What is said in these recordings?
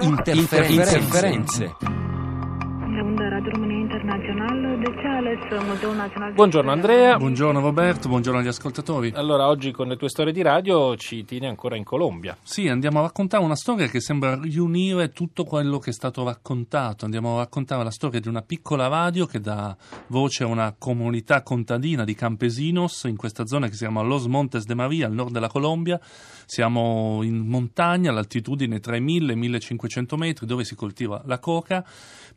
Interferenze. Interferenze. Buongiorno Andrea. Buongiorno Roberto, buongiorno agli ascoltatori. Allora, oggi con le tue storie di radio ci tieni ancora in Colombia. Sì, andiamo a raccontare una storia che sembra riunire tutto quello che è stato raccontato. Andiamo a raccontare la storia di una piccola radio che dà voce a una comunità contadina di campesinos in questa zona che si chiama Los Montes de Maria, al nord della Colombia. Siamo in montagna, all'altitudine tra i 1000 e i 1500 metri, dove si coltiva la coca.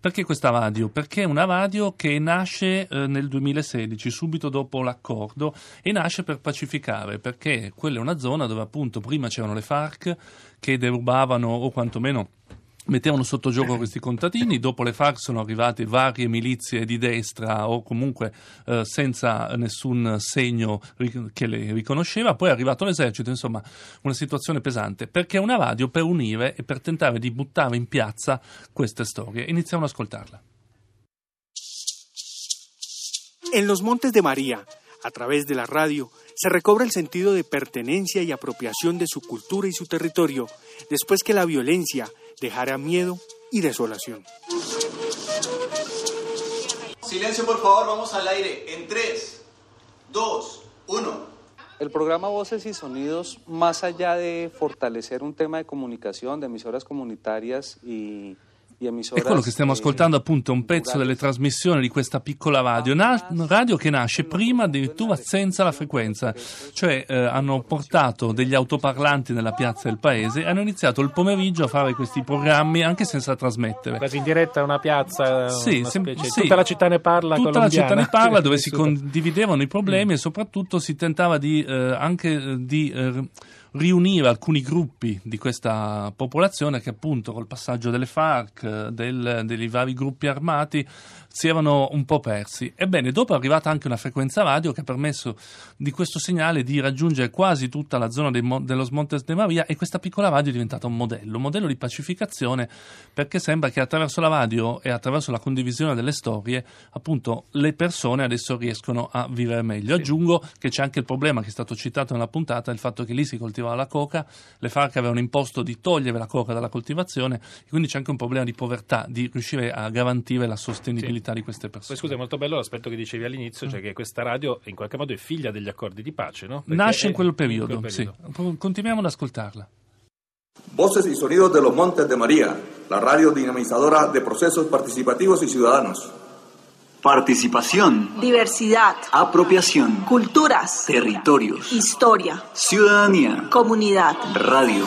Perché questa radio? Perché è una radio che nasce eh, nel 2016, subito dopo l'accordo, e nasce per pacificare, perché quella è una zona dove appunto prima c'erano le FARC che derubavano o quantomeno mettevano sotto gioco questi contadini, dopo le FARC sono arrivate varie milizie di destra o comunque eh, senza nessun segno che le riconosceva, poi è arrivato l'esercito, insomma una situazione pesante, perché è una radio per unire e per tentare di buttare in piazza queste storie. Iniziamo ad ascoltarla. En los Montes de María, a través de la radio, se recobra el sentido de pertenencia y apropiación de su cultura y su territorio, después que la violencia dejara miedo y desolación. Silencio, por favor, vamos al aire. En 3, 2, 1. El programa Voces y Sonidos, más allá de fortalecer un tema de comunicación, de emisoras comunitarias y E quello che stiamo ascoltando appunto è un pezzo delle trasmissioni di questa piccola radio, una radio che nasce prima addirittura senza la frequenza, cioè eh, hanno portato degli autoparlanti nella piazza del paese e hanno iniziato il pomeriggio a fare questi programmi anche senza trasmettere. Quasi in diretta a una piazza, sì, una sem- sì. tutta la città ne parla. Tutta la città ne parla dove si condividevano i problemi mm. e soprattutto si tentava di, eh, anche eh, di eh, riunire alcuni gruppi di questa popolazione che appunto col passaggio delle FARC, del, dei vari gruppi armati, si erano un po' persi. Ebbene, dopo è arrivata anche una frequenza radio che ha permesso di questo segnale di raggiungere quasi tutta la zona dei, dello Montes de Maria e questa piccola radio è diventata un modello, un modello di pacificazione perché sembra che attraverso la radio e attraverso la condivisione delle storie, appunto, le persone adesso riescono a vivere meglio. Sì. Aggiungo che c'è anche il problema che è stato citato nella puntata, il fatto che lì si coltivava la coca, le FARC avevano imposto di togliere la coca dalla coltivazione e quindi c'è anche un problema di povertà, di riuscire a garantire la sostenibilità. Sì di queste persone. Poi, scusa, è molto bello l'aspetto che dicevi all'inizio, cioè che questa radio in qualche modo è figlia degli accordi di pace, no? Perché Nasce in quel periodo, in quel periodo. sì. Continuiamo ad ascoltarla. Voces y sonidos de los Montes de María, la radio dinamizadora de procesos participativos y ciudadanos. Participación. Diversidad. Apropiación. Culturas. Territorios. Historia. Ciudadanía. Comunidad. Radio.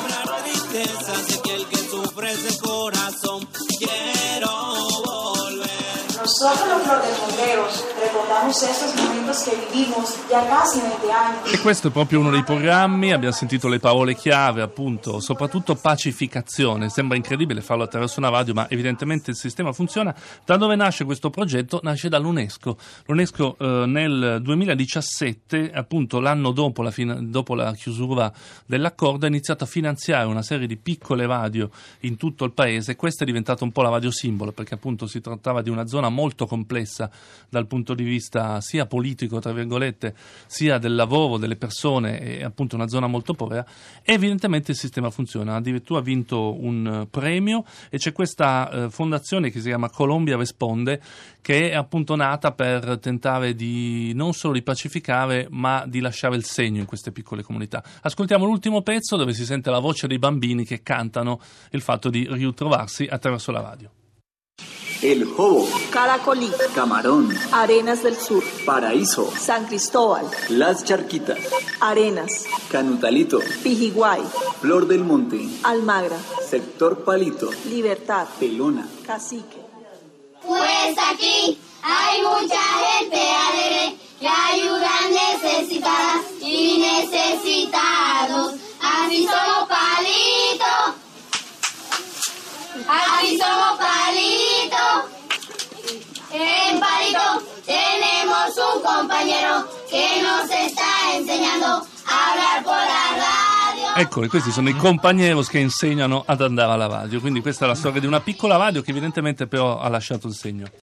Nosotros los nortemonderos recordamos esos momentos che vivimos ya casi 20 anni. E questo è proprio uno dei programmi, abbiamo sentito le parole chiave, appunto, soprattutto pacificazione. Sembra incredibile farlo attraverso una radio, ma evidentemente il sistema funziona. Da dove nasce questo progetto? Nasce dall'UNESCO. L'UNESCO eh, nel 2017, appunto l'anno dopo la, fin- dopo la chiusura dell'accordo, ha iniziato a finanziare una serie di piccole radio in tutto il paese. Questa è diventata un po' la radio simbolo, perché appunto si trattava di una zona molto complessa dal punto di vista sia politico, tra virgolette, sia del lavoro delle persone e appunto una zona molto povera, evidentemente il sistema funziona. Addirittura ha vinto un premio e c'è questa eh, fondazione che si chiama Colombia Responde che è appunto nata per tentare di non solo di pacificare ma di lasciare il segno in queste piccole comunità. Ascoltiamo l'ultimo pezzo dove si sente la voce dei bambini che cantano il fatto di ritrovarsi attraverso la radio. El Jobo, Caracolí, Camarón, Arenas del Sur, Paraíso, San Cristóbal, Las Charquitas, Arenas, Canutalito, Pijiguay, Flor del Monte, Almagra, Sector Palito, Libertad, Pelona, Cacique. Pues aquí hay mucha gente alegre que ayudan necesitadas y necesitados. Así somos palitos. Así somos palitos. Un compañero que nos está enseñando a hablar por la radio. Eccoli, questi sono i compagneros che insegnano ad andare alla radio. Quindi questa è la storia di una piccola radio che evidentemente però ha lasciato il segno.